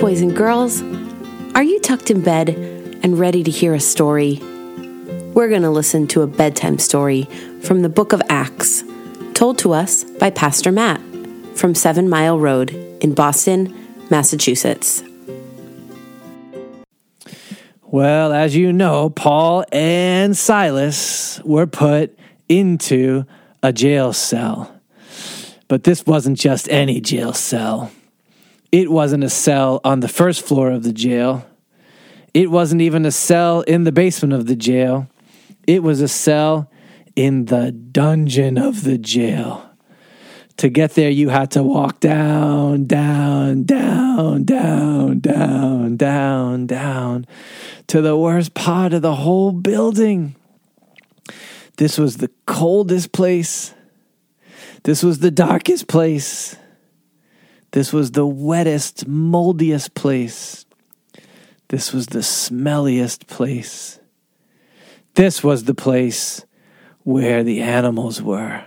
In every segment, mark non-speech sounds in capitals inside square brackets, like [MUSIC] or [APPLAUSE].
boys and girls. Are you tucked in bed and ready to hear a story? We're going to listen to a bedtime story from the book of Acts, told to us by Pastor Matt from Seven Mile Road in Boston, Massachusetts. Well, as you know, Paul and Silas were put into a jail cell. But this wasn't just any jail cell. It wasn't a cell on the first floor of the jail. It wasn't even a cell in the basement of the jail. It was a cell in the dungeon of the jail. To get there, you had to walk down, down, down, down, down, down, down to the worst part of the whole building. This was the coldest place. This was the darkest place. This was the wettest, moldiest place. This was the smelliest place. This was the place where the animals were,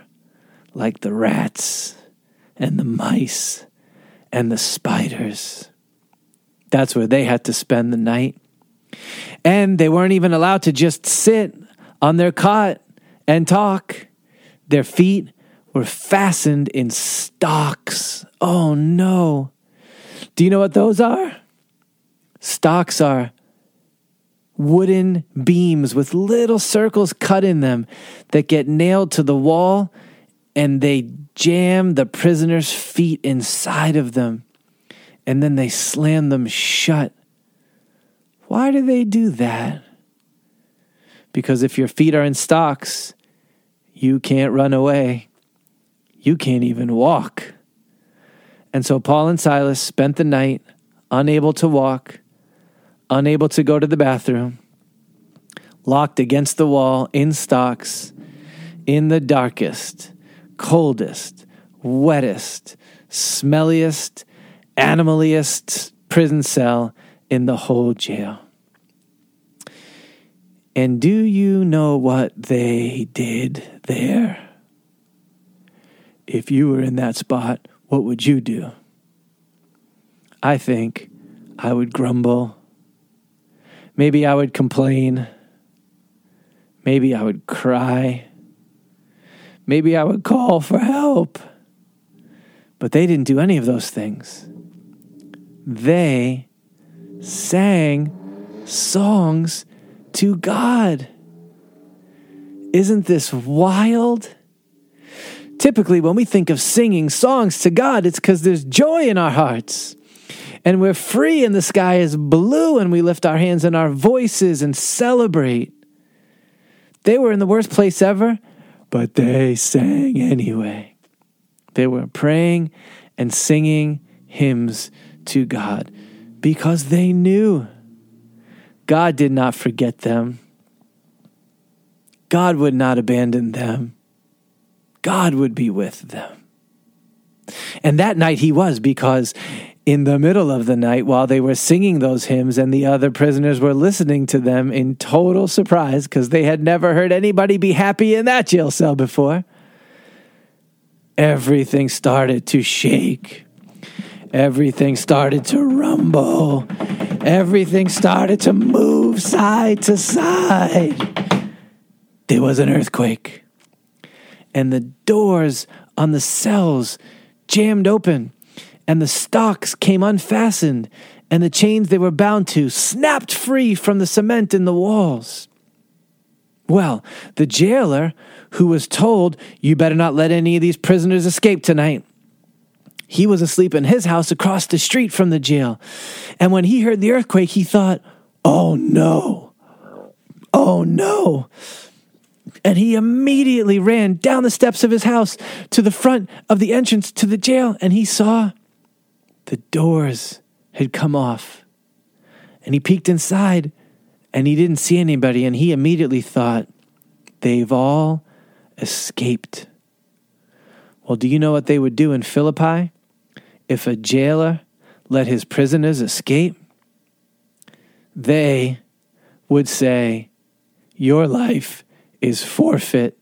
like the rats and the mice and the spiders. That's where they had to spend the night. And they weren't even allowed to just sit on their cot and talk. Their feet were fastened in stocks. Oh no. Do you know what those are? Stocks are wooden beams with little circles cut in them that get nailed to the wall and they jam the prisoner's feet inside of them and then they slam them shut. Why do they do that? Because if your feet are in stocks, you can't run away you can't even walk. And so Paul and Silas spent the night unable to walk, unable to go to the bathroom, locked against the wall in stocks, in the darkest, coldest, wettest, smelliest, animaliest prison cell in the whole jail. And do you know what they did there? if you were in that spot, what would you do? I think I would grumble. Maybe I would complain. Maybe I would cry. Maybe I would call for help. But they didn't do any of those things. They sang songs to God. Isn't this wild? Typically, when we think of singing songs to God, it's because there's joy in our hearts. And we're free, and the sky is blue, and we lift our hands and our voices and celebrate. They were in the worst place ever, but they sang anyway. They were praying and singing hymns to God because they knew God did not forget them. God would not abandon them. God would be with them. And that night he was, because in the middle of the night, while they were singing those hymns and the other prisoners were listening to them in total surprise, because they had never heard anybody be happy in that jail cell before, everything started to shake. Everything started to rumble. Everything started to move side to side. There was an earthquake and the doors on the cells jammed open, and the stocks came unfastened, and the chains they were bound to snapped free from the cement in the walls. Well, the jailer, who was told, You better not let any of these prisoners escape tonight, he was asleep in his house across the street from the jail. And when he heard the earthquake, he thought, Oh no, oh no. And he immediately ran down the steps of his house to the front of the entrance to the jail, and he saw the doors had come off. And he peeked inside, and he didn't see anybody, and he immediately thought, they've all escaped. Well, do you know what they would do in Philippi if a jailer let his prisoners escape? They would say, Your life is forfeit,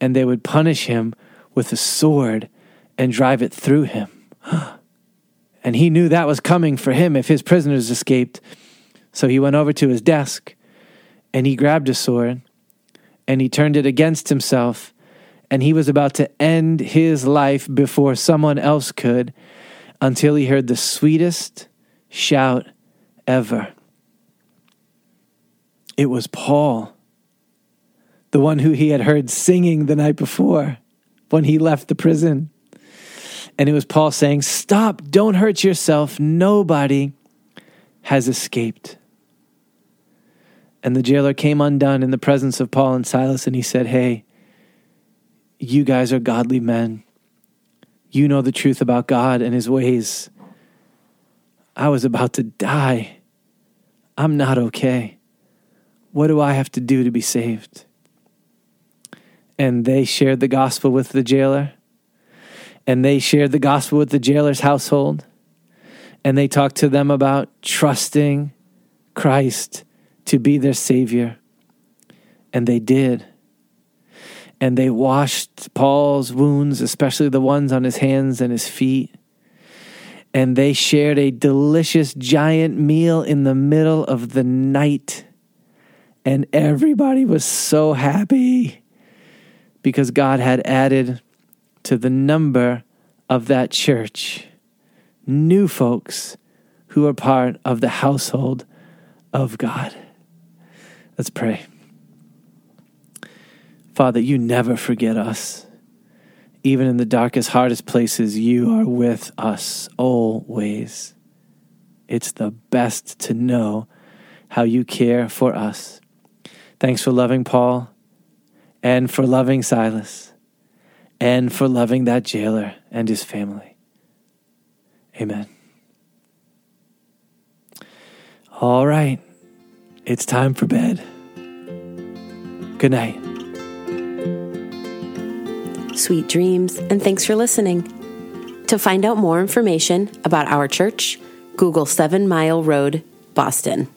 and they would punish him with a sword and drive it through him. [GASPS] And he knew that was coming for him if his prisoners escaped. So he went over to his desk and he grabbed a sword and he turned it against himself. And he was about to end his life before someone else could until he heard the sweetest shout ever. It was Paul, the one who he had heard singing the night before when he left the prison. And it was Paul saying, Stop, don't hurt yourself. Nobody has escaped. And the jailer came undone in the presence of Paul and Silas, and he said, Hey, you guys are godly men. You know the truth about God and his ways. I was about to die. I'm not okay. What do I have to do to be saved? And they shared the gospel with the jailer. And they shared the gospel with the jailer's household. And they talked to them about trusting Christ to be their Savior. And they did. And they washed Paul's wounds, especially the ones on his hands and his feet. And they shared a delicious giant meal in the middle of the night. And everybody was so happy because God had added to the number of that church new folks who are part of the household of God. Let's pray. Father, you never forget us. Even in the darkest, hardest places, you are with us always. It's the best to know how you care for us. Thanks for loving Paul and for loving Silas and for loving that jailer and his family. Amen. All right, it's time for bed. Good night. Sweet dreams, and thanks for listening. To find out more information about our church, Google Seven Mile Road, Boston.